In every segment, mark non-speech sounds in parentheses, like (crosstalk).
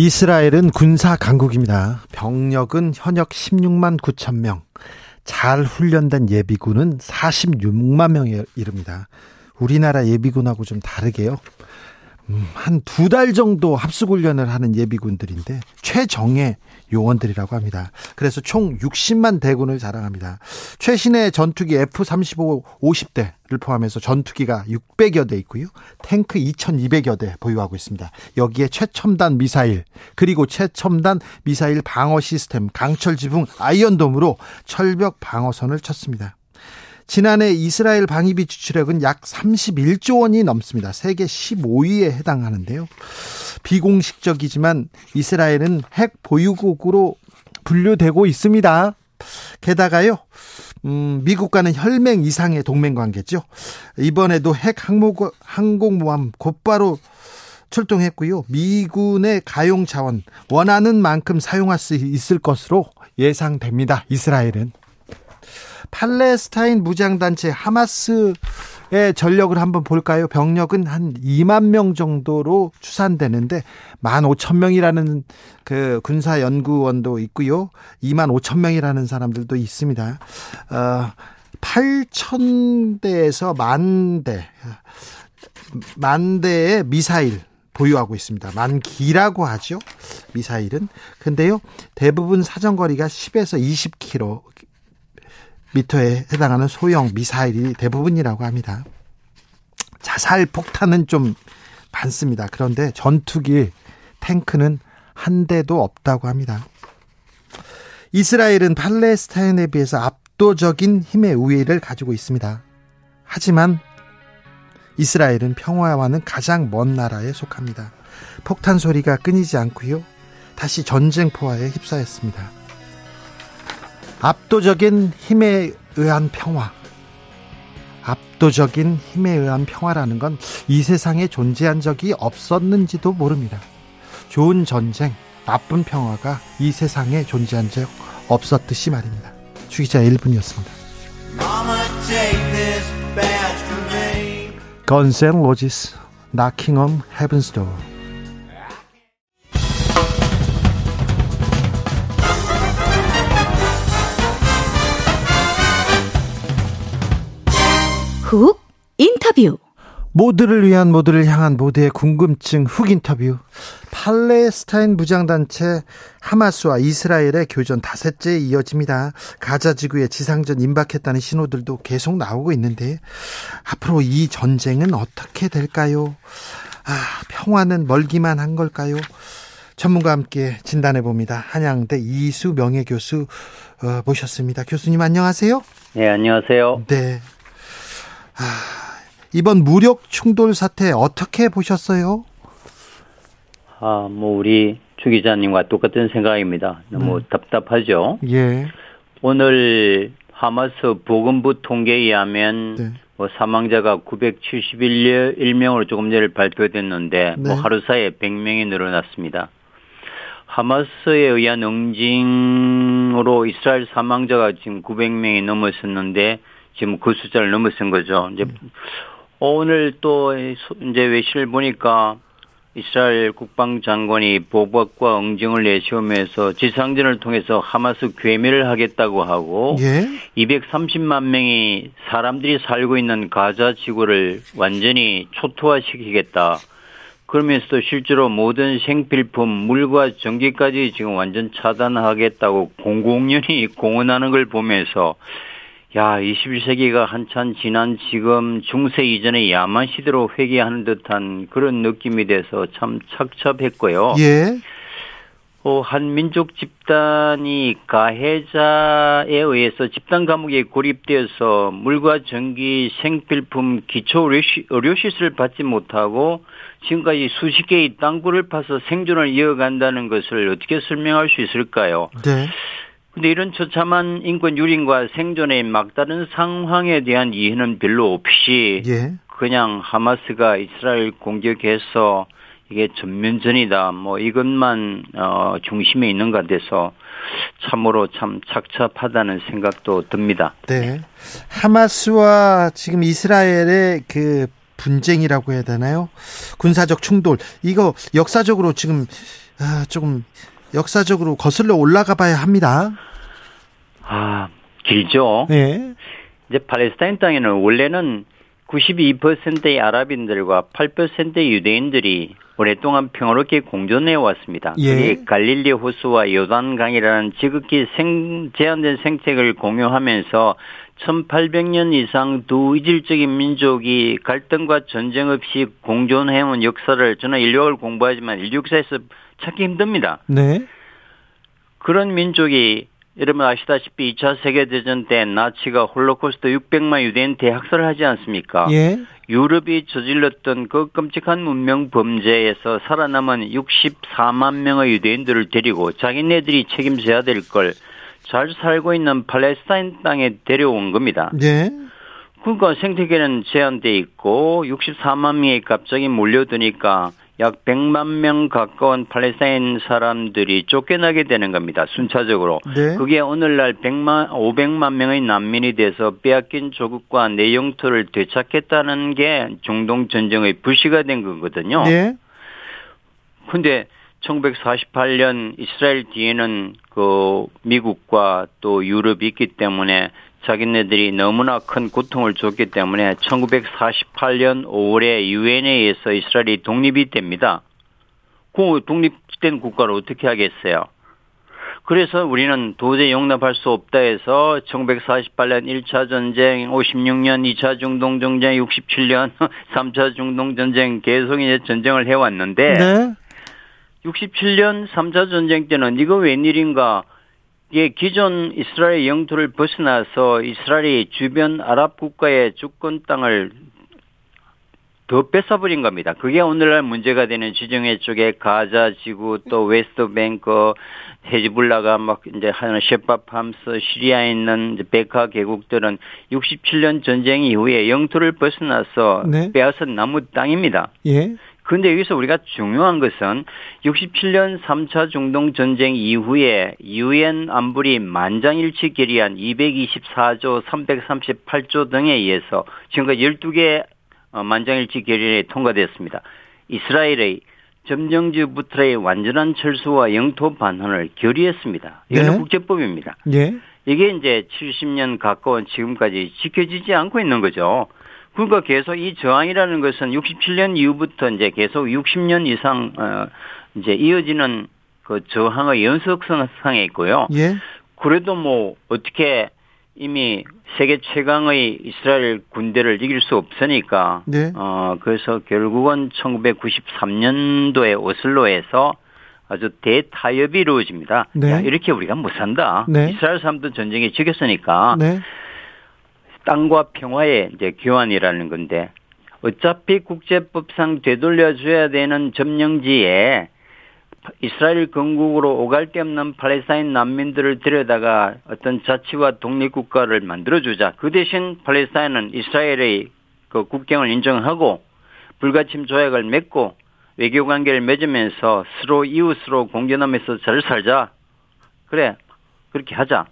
이스라엘은 군사 강국입니다. 병력은 현역 16만 9천 명, 잘 훈련된 예비군은 46만 명에 이릅니다. 우리나라 예비군하고 좀 다르게요. 음, 한두 달 정도 합숙 훈련을 하는 예비군들인데 최정예 요원들이라고 합니다. 그래서 총 60만 대군을 자랑합니다. 최신의 전투기 F-35 50대를 포함해서 전투기가 600여 대 있고요. 탱크 2,200여 대 보유하고 있습니다. 여기에 최첨단 미사일 그리고 최첨단 미사일 방어 시스템 강철 지붕 아이언돔으로 철벽 방어선을 쳤습니다. 지난해 이스라엘 방위비 지출액은 약 31조 원이 넘습니다. 세계 15위에 해당하는데요. 비공식적이지만 이스라엘은 핵 보유국으로 분류되고 있습니다. 게다가요, 음, 미국과는 혈맹 이상의 동맹 관계죠. 이번에도 핵 항모, 항공모함 곧바로 출동했고요. 미군의 가용 자원 원하는 만큼 사용할 수 있을 것으로 예상됩니다. 이스라엘은. 팔레스타인 무장단체 하마스의 전력을 한번 볼까요? 병력은 한 2만 명 정도로 추산되는데 1만 5천 명이라는 그 군사 연구원도 있고요. 2만 5천 명이라는 사람들도 있습니다. 어, 8천 대에서 만 대, 만 대의 미사일 보유하고 있습니다. 만기라고 하죠. 미사일은. 근데요, 대부분 사정거리가 10에서 20km, 미터에 해당하는 소형 미사일이 대부분이라고 합니다. 자살 폭탄은 좀 많습니다. 그런데 전투기 탱크는 한 대도 없다고 합니다. 이스라엘은 팔레스타인에 비해서 압도적인 힘의 우위를 가지고 있습니다. 하지만 이스라엘은 평화와는 가장 먼 나라에 속합니다. 폭탄 소리가 끊이지 않고요. 다시 전쟁 포화에 휩싸였습니다. 압도적인 힘에 의한 평화. 압도적인 힘에 의한 평화라는 건 이 세상에 존재한 적이 없었는지도 모릅니다. 좋은 전쟁, 나쁜 평화가 이 세상에 존재한 적 없었듯이 말입니다. 주기자 1분이었습니다. Guns N' Roses, Knocking on Heaven's Door. 훅 인터뷰 모두를 위한 모두를 향한 모두의 궁금증 훅 인터뷰 팔레스타인 무장단체 하마스와 이스라엘의 교전 다섯째 이어집니다. 가자 지구에 지상전 임박했다는 신호들도 계속 나오고 있는데 앞으로 이 전쟁은 어떻게 될까요? 아, 평화는 멀기만 한 걸까요? 전문가와 함께 진단해 봅니다. 한양대 이수 명예 교수 어, 모셨습니다. 교수님 안녕하세요. 네, 안녕하세요. 네. 아, 이번 무력 충돌 사태 어떻게 보셨어요? 아, 뭐 우리 주 기자님과 똑같은 생각입니다. 너무 네. 답답하죠. 예. 오늘 하마스 보건부 통계에 의하면 네. 뭐 사망자가 971명으로 조금 전에 발표됐는데 뭐 네. 뭐 하루 사이에 100명이 늘어났습니다. 하마스에 의한 응징으로 이스라엘 사망자가 지금 900명이 넘었었는데 지금 그 숫자를 넘어선 거죠. 이제 음. 오늘 또 이제 외신을 보니까 이스라엘 국방장관이 보복과 응징을 내세우면서 지상전을 통해서 하마스 괴멸을 하겠다고 하고 예? 230만 명이 사람들이 살고 있는 가자 지구를 완전히 초토화시키겠다. 그러면서도 실제로 모든 생필품, 물과 전기까지 지금 완전 차단하겠다고 공공연히 공언하는 걸 보면서 야, 21세기가 한참 지난 지금 중세 이전의 야만 시대로 회귀하는 듯한 그런 느낌이 돼서 참 착잡했고요. 예. 어, 한 민족 집단이 가해자에 의해서 집단 감옥에 고립되어서 물과 전기, 생필품, 기초 의료시설을 받지 못하고 지금까지 수십 개의 땅굴을 파서 생존을 이어간다는 것을 어떻게 설명할 수 있을까요? 네. 근데 이런 처참한 인권 유린과 생존의 막다른 상황에 대한 이해는 별로 없이 예. 그냥 하마스가 이스라엘 공격해서 이게 전면전이다. 뭐 이것만 어 중심에 있는 것 같아서 참으로 참 착잡하다는 생각도 듭니다. 네. 하마스와 지금 이스라엘의 그 분쟁이라고 해야 되나요? 군사적 충돌. 이거 역사적으로 지금 아, 조금 역사적으로 거슬러 올라가 봐야 합니다. 아, 길죠. 네. 이제 팔레스타인 땅에는 원래는 92%의 아랍인들과 8%의 유대인들이 오랫동안 평화롭게 공존해 왔습니다. 예. 갈릴리 호수와 요단강이라는 지극히 생, 제한된 생태계를 공유하면서 1800년 이상 두 이질적인 민족이 갈등과 전쟁 없이 공존해온 역사를 저는 인류학을 공부하지만 인류 역사에서 찾기 힘듭니다. 네. 그런 민족이 여러분 아시다시피 2차 세계대전 때 나치가 홀로코스트 600만 유대인 대학살을 하지 않습니까? 예. 유럽이 저질렀던 그 끔찍한 문명 범죄에서 살아남은 64만 명의 유대인들을 데리고 자기네들이 책임져야 될 걸 잘 살고 있는 팔레스타인 땅에 데려온 겁니다. 예. 그러니까 생태계는 제한돼 있고 64만 명이 갑자기 몰려드니까 약 100만 명 가까운 팔레스타인 사람들이 쫓겨나게 되는 겁니다. 순차적으로. 네. 그게 오늘날 100만 500만 명의 난민이 돼서 빼앗긴 조국과 내 영토를 되찾겠다는 게 중동 전쟁의 불씨가 된 거거든요. 네. 근데 1948년 이스라엘 뒤에는 그 미국과 또 유럽이 있기 때문에 자기네들이 너무나 큰 고통을 줬기 때문에 1948년 5월에 유엔에 의해서 이스라엘이 독립이 됩니다. 그 독립된 국가를 어떻게 하겠어요? 그래서 우리는 도저히 용납할 수 없다 해서 1948년 1차 전쟁, 56년 2차 중동 전쟁, 67년 3차 (laughs) 중동 전쟁 계속 이제 전쟁을 해왔는데 네. 67년 3차 전쟁 때는 이거 웬일인가 예, 기존 이스라엘 영토를 벗어나서 이스라엘이 주변 아랍 국가의 주권 땅을 더 뺏어버린 겁니다. 그게 오늘날 문제가 되는 지중해 쪽에 가자 지구 또 웨스트뱅크 헤즈불라가 막 이제 하는 셰바팜스 시리아에 있는 이제 베카 계곡들은 67년 전쟁 이후에 영토를 벗어나서 네. 빼앗은 나무 땅입니다. 예. 그런데 여기서 우리가 중요한 것은 67년 3차 중동 전쟁 이후에 유엔 안보리 만장일치 결의안 224조 338조 등에 의해서 지금까지 12개 어, 만장일치 결의안이 통과됐습니다. 이스라엘의 점령지 부트의 완전한 철수와 영토 반환을 결의했습니다. 이거는 네. 국제법입니다. 네. 이게 이제 70년 가까운 지금까지 지켜지지 않고 있는 거죠. 그러니까 계속 이 저항이라는 것은 67년 이후부터 이제 계속 60년 이상 어 이제 이어지는 그 저항의 연속성상에 있고요. 예. 그래도 뭐 어떻게 이미 세계 최강의 이스라엘 군대를 이길 수 없으니까 네. 어 그래서 결국은 1993년도에 오슬로에서 아주 대타협이 이루어집니다. 네. 야, 이렇게 우리가 못 산다. 네. 이스라엘 사람도 전쟁에 지겼으니까 네. 땅과 평화의 이제 교환이라는 건데 어차피 국제법상 되돌려줘야 되는 점령지에 이스라엘 건국으로 오갈 데 없는 팔레스타인 난민들을 들여다가 어떤 자치와 독립국가를 만들어주자. 그 대신 팔레스타인은 이스라엘의 그 국경을 인정하고 불가침 조약을 맺고 외교 관계를 맺으면서 서로 이웃으로 공존하면서 잘 살자. 그래. 그렇게 하자.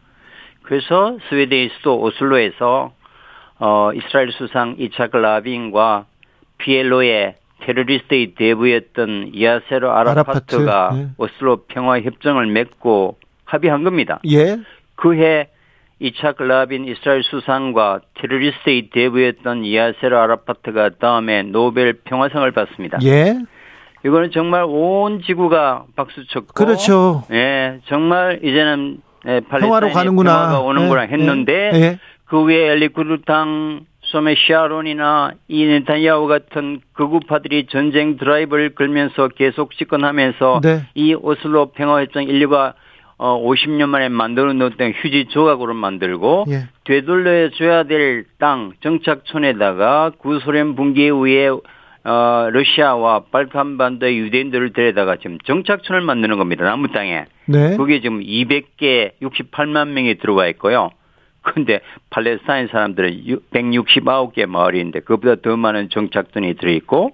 그래서 스웨덴의 수도 오슬로에서 어, 이스라엘 수상 이차크 라빈과 PLO의 테러리스트의 대부였던 야세르 아라파트가 아라파트, 예. 오슬로 평화 협정을 맺고 합의한 겁니다. 예. 그해 이차크 라빈 이스라엘 수상과 테러리스트의 대부였던 야세로 아라파트가 다음에 노벨 평화상을 받습니다. 예. 이거는 정말 온 지구가 박수 쳤고 그렇죠. 예, 정말 이제는 예, 평화로 가는구나. 평화가 오는구나 예. 했는데 예. 그 위에 엘리쿠르탕 소메 시아론이나 이 네타냐후 같은 극우파들이 전쟁 드라이브를 걸면서 계속 집권하면서 네. 이 오슬로 평화협정 인류가 어 50년 만에 만들어 놓던 휴지 조각으로 만들고 예. 되돌려 줘야 될 땅 정착촌에다가 구소련 붕괴 후에 어 러시아와 발칸반도의 유대인들을 데려다가 지금 정착촌을 만드는 겁니다. 나무 땅에. 네. 그게 지금 200개 68만 명이 들어와 있고요. 근데 팔레스타인 사람들은 169개 마을인데 그보다 더 많은 정착촌이 들어있고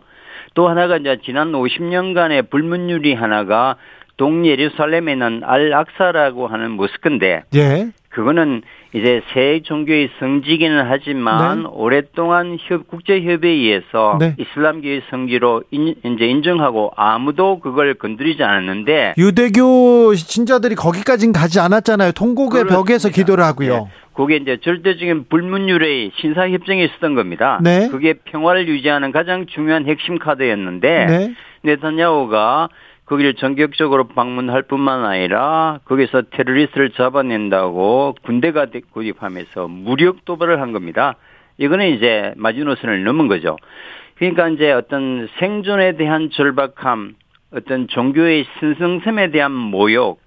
또 하나가 이제 지난 50년간의 불문율이 하나가 동예루살렘에 있는 알악사라고 하는 모스크인데 예. 그거는 이제 새 종교의 성지기는 하지만 네. 오랫동안 협, 국제협의에 의해서 네. 이슬람교의 성지로 인, 이제 인정하고 아무도 그걸 건드리지 않았는데 유대교 신자들이 거기까지는 가지 않았잖아요. 통곡의 그렇습니다. 벽에서 기도를 하고요. 네. 그게 이제 절대적인 불문율의 신사협정에 있었던 겁니다. 네. 그게 평화를 유지하는 가장 중요한 핵심 카드였는데 네. 네타냐후가 거기를 전격적으로 방문할 뿐만 아니라 거기서 테러리스트를 잡아낸다고 군대가 구입하면서 무력 도발을 한 겁니다. 이거는 이제 마지노선을 넘은 거죠. 그러니까 이제 어떤 생존에 대한 절박함, 어떤 종교의 신성샘에 대한 모욕,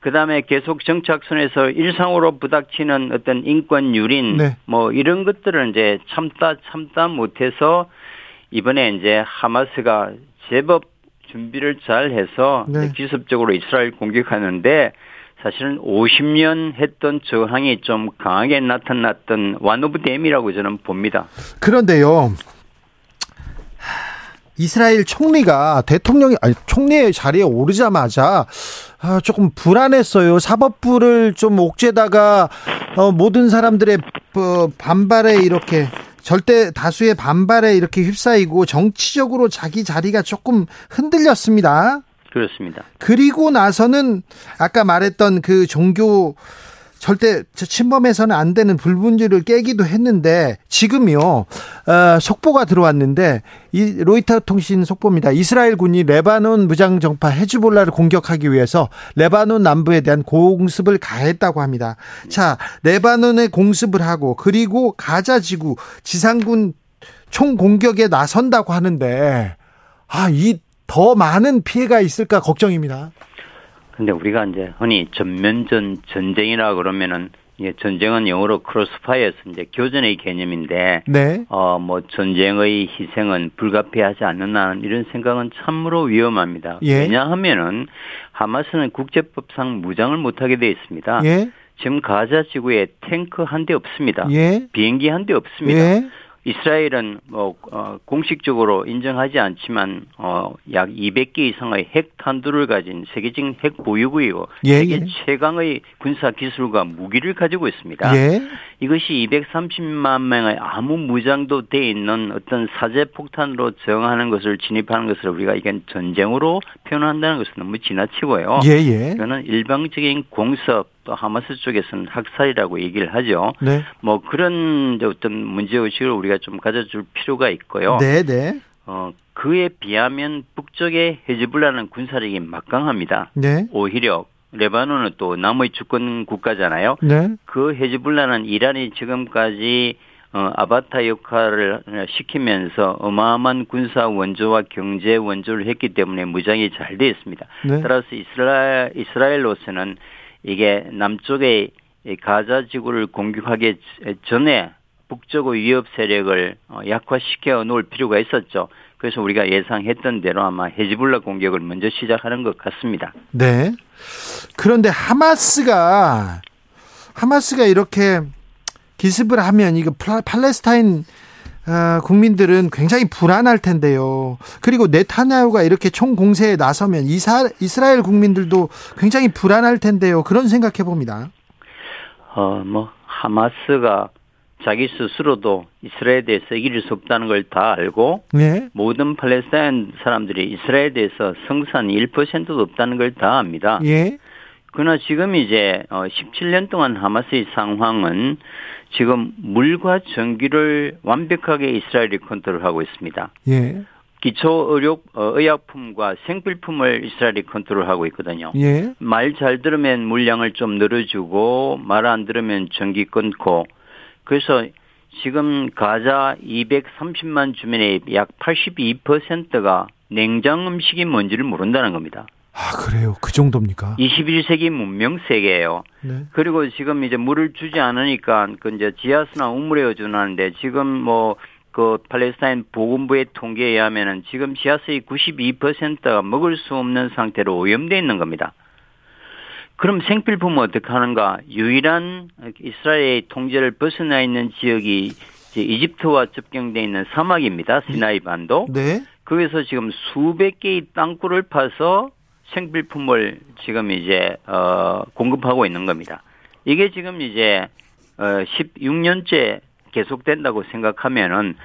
그 다음에 계속 정착촌에서 일상으로 부닥치는 어떤 인권 유린, 네. 뭐 이런 것들을 이제 참다 참다 못해서 이번에 이제 하마스가 제법 준비를 잘 해서 네. 기습적으로 이스라엘 공격하는데 사실은 50년 했던 저항이 좀 강하게 나타났던 one of them이라고 저는 봅니다. 그런데요. 이스라엘 총리가 대통령이 아니 총리의 자리에 오르자마자 아, 조금 불안했어요. 사법부를 좀 옥죄다가 어, 모든 사람들의 어, 반발에 이렇게 절대 다수의 반발에 이렇게 휩싸이고 정치적으로 자기 자리가 조금 흔들렸습니다. 그렇습니다. 그리고 나서는 아까 말했던 그 종교 절대 침범해서는 안 되는 불분율을 깨기도 했는데 지금요 어, 속보가 들어왔는데 이 로이터 통신 속보입니다. 이스라엘 군이 레바논 무장 정파 헤즈볼라를 공격하기 위해서 레바논 남부에 대한 공습을 가했다고 합니다. 자, 레바논에 공습을 하고 그리고 가자 지구 지상군 총 공격에 나선다고 하는데 아, 이 더 많은 피해가 있을까 걱정입니다. 근데 우리가 이제 흔히 전면전 전쟁이라 그러면은 예, 전쟁은 영어로 crossfires 이제 교전의 개념인데 네. 어뭐 전쟁의 희생은 불가피하지 않는다는 이런 생각은 참으로 위험합니다. 예. 왜냐하면은 하마스는 국제법상 무장을 못하게 돼 있습니다. 예. 지금 가자 지구에 탱크 한 대 없습니다. 예. 비행기 한 대 없습니다. 예. 이스라엘은 뭐 어, 공식적으로 인정하지 않지만 어, 약 200개 이상의 핵 탄두를 가진 세계적인 핵 보유국이고 예, 세계 예. 최강의 군사 기술과 무기를 가지고 있습니다. 예. 이것이 230만 명의 아무 무장도 돼 있는 어떤 사제 폭탄으로 저항하는 것을 진입하는 것을 우리가 이건 전쟁으로 표현한다는 것은 너무 지나치고요. 예, 예. 이거는 일방적인 공습 또 하마스 쪽에서는 학살이라고 얘기를 하죠. 네. 뭐 그런 어떤 문제 의식을 우리가 좀 가져줄 필요가 있고요. 네, 네. 어 그에 비하면 북쪽의 헤즈블라는 군사력이 막강합니다. 네. 오히려 레바논은 또 남의 주권 국가잖아요. 네. 그 헤즈블라는 이란이 지금까지 어, 아바타 역할을 시키면서 어마어마한 군사 원조와 경제 원조를 했기 때문에 무장이 잘 되어 있습니다. 네. 따라서 이스라엘, 이스라엘로서는 이게 남쪽의 가자 지구를 공격하기 전에 북쪽의 위협 세력을 어, 약화시켜 놓을 필요가 있었죠. 그래서 우리가 예상했던 대로 아마 헤즈볼라 공격을 먼저 시작하는 것 같습니다. 네. 그런데 하마스가 하마스가 이렇게 기습을 하면 이거 팔레스타인 어, 국민들은 굉장히 불안할 텐데요. 그리고 네타냐후가 이렇게 총 공세에 나서면 이사, 이스라엘 국민들도 굉장히 불안할 텐데요. 그런 생각해 봅니다. 어, 뭐 하마스가 자기 스스로도 이스라엘에 대해서 이길 수 없다는 걸 다 알고 네. 모든 팔레스타인 사람들이 이스라엘에 대해서 성산 1%도 없다는 걸 다 압니다. 예. 그러나 지금 이제 17년 어, 동안 하마스의 상황은 지금 물과 전기를 완벽하게 이스라엘이 컨트롤하고 있습니다. 예. 기초 의료 어, 의약품과 생필품을 이스라엘이 컨트롤하고 있거든요. 예. 말 잘 들으면 물량을 좀 늘어주고 말 안 들으면 전기 끊고 그래서 지금 가자 230만 주민의 약 82%가 냉장 음식이 뭔지를 모른다는 겁니다. 아, 그래요? 그 정도입니까? 21세기 문명 세계예요. 네. 그리고 지금 이제 물을 주지 않으니까 그 이제 지하수나 우물에 의존하는데 지금 뭐 그 팔레스타인 보건부의 통계에 의하면은 지금 지하수의 92%가 먹을 수 없는 상태로 오염돼 있는 겁니다. 그럼 생필품은 어떻게 하는가? 유일한 이스라엘의 통제를 벗어나 있는 지역이 이제 이집트와 접경돼 있는 사막입니다. 시나이 반도. 네. 거기서 지금 수백 개의 땅굴을 파서 생필품을 지금 이제 어 공급하고 있는 겁니다. 이게 지금 이제 어 16년째 계속된다고 생각하면은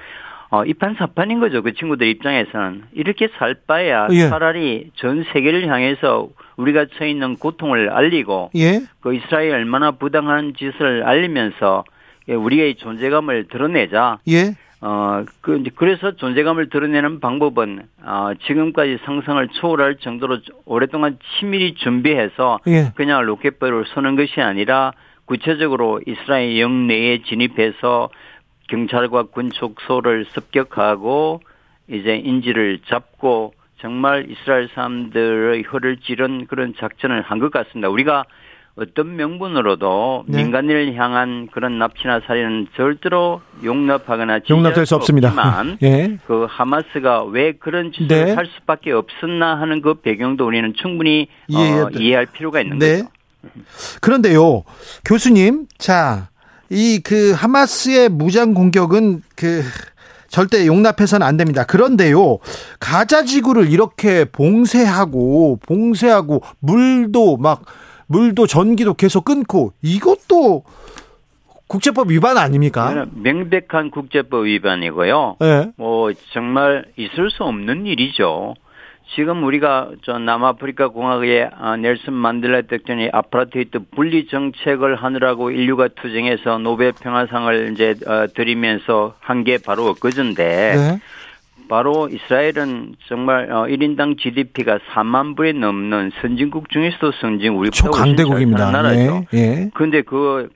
어 이판사판인 거죠. 그 친구들 입장에서는 이렇게 살 바야 예. 차라리 전 세계를 향해서 우리가 처해 있는 고통을 알리고 예. 그 이스라엘 얼마나 부당한 짓을 알리면서 우리의 존재감을 드러내자. 예. 어, 그, 그래서 존재감을 드러내는 방법은, 어, 지금까지 상상을 초월할 정도로 오랫동안 치밀히 준비해서 예. 그냥 로켓발을 쏘는 것이 아니라 구체적으로 이스라엘 영내에 진입해서 경찰과 군 촉소를 습격하고 이제 인지를 잡고 정말 이스라엘 사람들의 혀를 찌른 그런 작전을 한 것 같습니다. 우리가 어떤 명분으로도 네. 민간인을 향한 그런 납치나 살인은 절대로 용납하거나 용납될 수 없습니다. 없지만 (laughs) 예. 그 하마스가 왜 그런 짓을 네. 할 수밖에 없었나 하는 그 배경도 우리는 충분히 예. 어, 이해할 필요가 있는 네. 거죠. 그런데요, 교수님, 자, 이 그 하마스의 무장 공격은 그 절대 용납해서는 안 됩니다. 그런데요, 가자 지구를 이렇게 봉쇄하고 봉쇄하고 물도 막 물도 전기도 계속 끊고 이것도 국제법 위반 아닙니까? 명백한 국제법 위반이고요. 네. 뭐 정말 있을 수 없는 일이죠. 지금 우리가 저 남아프리카 공화국의 아, 넬슨 만델라 대통령이 아파르테이트 분리 정책을 하느라고 인류가 투쟁해서 노벨 평화상을 이제 어, 드리면서 한 게 바로 그전데 네. 바로 이스라엘은 정말 1인당 어, GDP가 4만 불에 넘는 선진국 중에서도 선진 우리 초강대국입니다. 나라죠. 예. 예. 그런데 그,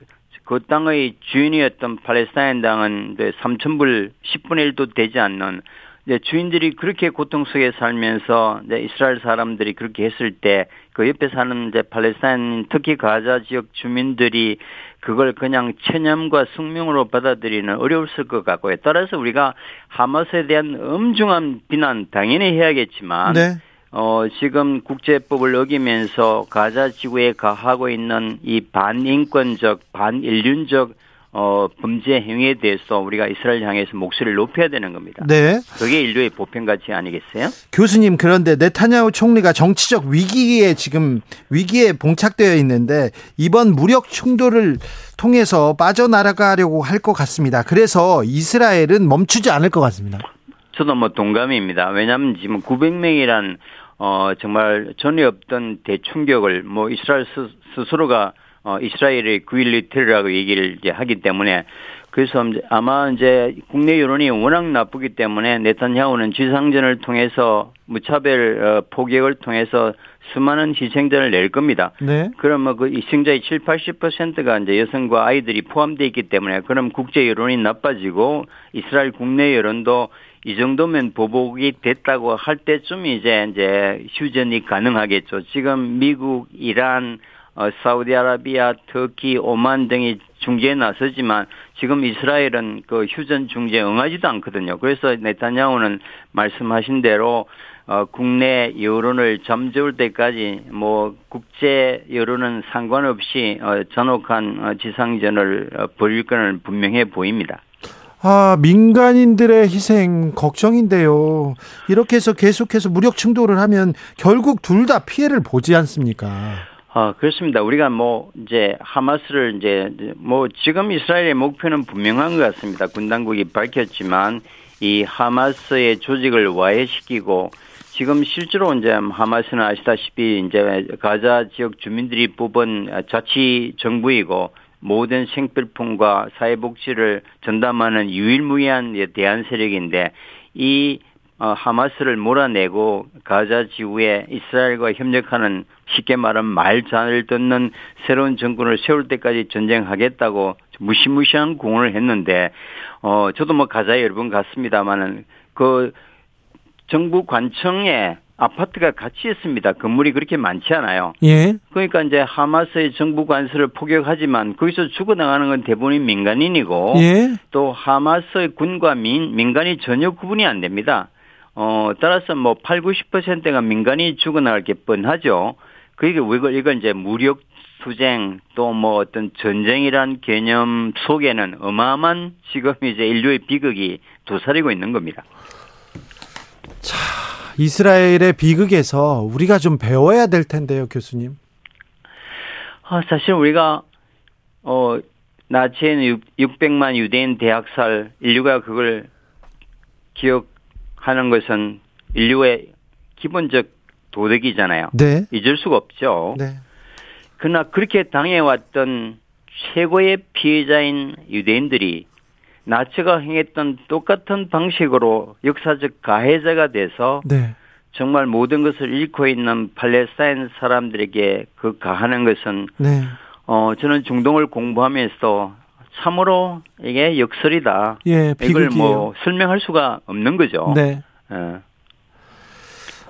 그 땅의 주인이었던 팔레스타인 당은 3천 불 10분의 1도 되지 않는 이제 주인들이 그렇게 고통 속에 살면서 이제 이스라엘 사람들이 그렇게 했을 때 그 옆에 사는 이제 팔레스타인 특히 가자 지역 주민들이 그걸 그냥 체념과 숙명으로 받아들이는 어려웠을 것 같고요. 따라서 우리가 하마스에 대한 엄중한 비난 당연히 해야겠지만 네. 어, 지금 국제법을 어기면서 가자 지구에 가하고 있는 이 반인권적, 반인륜적 어, 범죄 행위에 대해서 우리가 이스라엘 향해서 목소리를 높여야 되는 겁니다. 네. 그게 인류의 보편 가치 아니겠어요? 교수님, 그런데 네타냐후 총리가 정치적 위기에 지금 위기에 봉착되어 있는데 이번 무력 충돌을 통해서 빠져나가려고 할 것 같습니다. 그래서 이스라엘은 멈추지 않을 것 같습니다. 저도 뭐 동감입니다. 왜냐하면 지금 900명이란 어, 정말 전에 없던 대충격을 뭐 이스라엘 스, 스스로가 어, 이스라엘의 9.11 테러라고 얘기를 이제 하기 때문에 그래서 아마 이제 국내 여론이 워낙 나쁘기 때문에 네탄야후는 지상전을 통해서 무차별 어, 포격을 통해서 수많은 희생자를 낼 겁니다. 네. 그러면 그 희생자의 7, 80%가 이제 여성과 아이들이 포함되어 있기 때문에 그럼 국제 여론이 나빠지고 이스라엘 국내 여론도 이 정도면 보복이 됐다고 할 때쯤 이제 이제 휴전이 가능하겠죠. 지금 미국, 이란, 어, 사우디아라비아, 터키, 오만 등이 중재에 나서지만 지금 이스라엘은 그 휴전 중재에 응하지도 않거든요. 그래서 네타냐후는 말씀하신 대로 어, 국내 여론을 잠재울 때까지 뭐 국제 여론은 상관없이 어, 잔혹한 어, 지상전을 어, 벌일 거는 분명해 보입니다. 아, 민간인들의 희생 걱정인데요. 이렇게 해서 계속해서 무력 충돌을 하면 결국 둘 다 피해를 보지 않습니까? 아, 그렇습니다. 우리가 뭐, 이제, 하마스를 이제, 뭐, 지금 이스라엘의 목표는 분명한 것 같습니다. 군 당국이 밝혔지만, 이 하마스의 조직을 와해시키고, 지금 실제로 이제 하마스는 아시다시피 이제 가자 지역 주민들이 뽑은 자치 정부이고, 모든 생필품과 사회복지를 전담하는 유일무이한 대한 세력인데, 이 어, 하마스를 몰아내고 가자 지구에 이스라엘과 협력하는 쉽게 말하면 말 잘 듣는 새로운 정권을 세울 때까지 전쟁하겠다고 무시무시한 공헌을 했는데 어 저도 뭐 가자 여러 번 갔습니다만은 그 정부 관청에 아파트가 같이 있습니다. 건물이 그렇게 많지 않아요. 예. 그러니까 이제 하마스의 정부 관서를 포격하지만 거기서 죽어나가는 건 대부분 민간인이고 예. 또 하마스의 군과 민, 민간이 전혀 구분이 안 됩니다. 어, 따라서 뭐 8, 90%가 민간이 죽어나갈 게 뻔하죠. 그게 왜 이걸, 이걸 이제 무력 투쟁 또 뭐 어떤 전쟁이란 개념 속에는 어마어마한 지금 이제 인류의 비극이 도사리고 있는 겁니다. 자, 이스라엘의 비극에서 우리가 좀 배워야 될 텐데요, 교수님. 아, 사실 우리가 어 나치에는 600만 유대인 대학살 인류가 그걸 기억하는 것은 인류의 기본적 도덕이잖아요. 네. 잊을 수가 없죠. 네. 그러나 그렇게 당해왔던 최고의 피해자인 유대인들이 나치가 행했던 똑같은 방식으로 역사적 가해자가 돼서 네. 정말 모든 것을 잃고 있는 팔레스타인 사람들에게 그 가하는 것은 네. 어 저는 중동을 공부하면서 참으로 이게 역설이다. 예, 이걸. 뭐 설명할 수가 없는 거죠. 네. 예.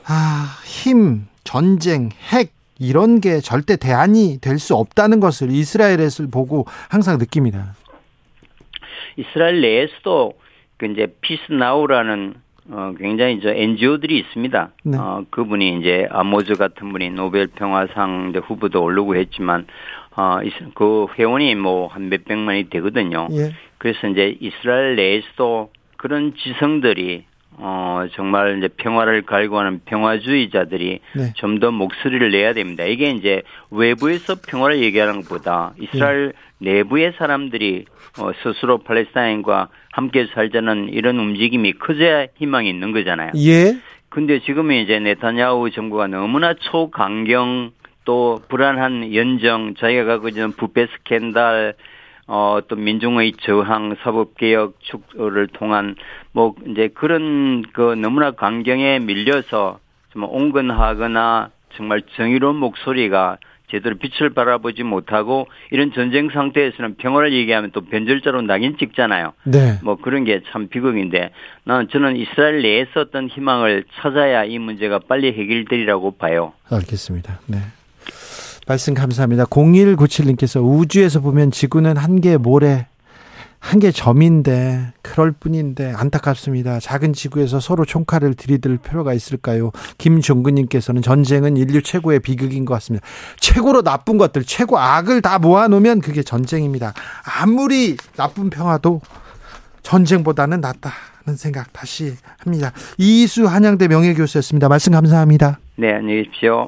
아, 힘, 전쟁, 핵 이런 게 절대 대안이 될 수 없다는 것을 이스라엘에서 보고 항상 느낍니다. 이스라엘 내에서도 그 이제 Peace Now라는 어 굉장히 저 NGO들이 있습니다. 네. 어 그분이 이제 아모즈 같은 분이 노벨 평화상 후보도 오르고 했지만 어 그 회원이 뭐 한 몇백만이 되거든요. 예. 그래서 이제 이스라엘 내에서도 그런 지성들이 어 정말 이제 평화를 갈구하는 평화주의자들이 네. 좀더 목소리를 내야 됩니다. 이게 이제 외부에서 평화를 얘기하는 것보다 이스라엘 네. 내부의 사람들이 어 스스로 팔레스타인과 함께 살자는 이런 움직임이 커져야 희망이 있는 거잖아요. 예. 근데 지금은 이제 네타냐후 정부가 너무나 초강경 또 불안한 연정, 자기가 갖고 있는 부패 스캔들, 어, 또 민중의 저항, 사법개혁 축을 통한 뭐 이제 그런 그 너무나 강경에 밀려서 좀 온건하거나 정말 정의로운 목소리가 제대로 빛을 바라보지 못하고 이런 전쟁 상태에서는 평화를 얘기하면 또 변절자로 낙인 찍잖아요. 네. 뭐 그런 게 참 비극인데 나는 저는 이스라엘 내에서 어떤 희망을 찾아야 이 문제가 빨리 해결되리라고 봐요. 알겠습니다. 네. 말씀 감사합니다. 0197님께서 우주에서 보면 지구는 한개 모래, 한 개 점인데, 그럴 뿐인데, 안타깝습니다. 작은 지구에서 서로 총칼을 들이댈 필요가 있을까요? 김종근님께서는 전쟁은 인류 최고의 비극인 것 같습니다. 최고로 나쁜 것들, 최고 악을 다 모아놓으면 그게 전쟁입니다. 아무리 나쁜 평화도 전쟁보다는 낫다는 생각 다시 합니다. 이수 한양대 명예교수였습니다. 말씀 감사합니다. 네, 안녕히 계십시오.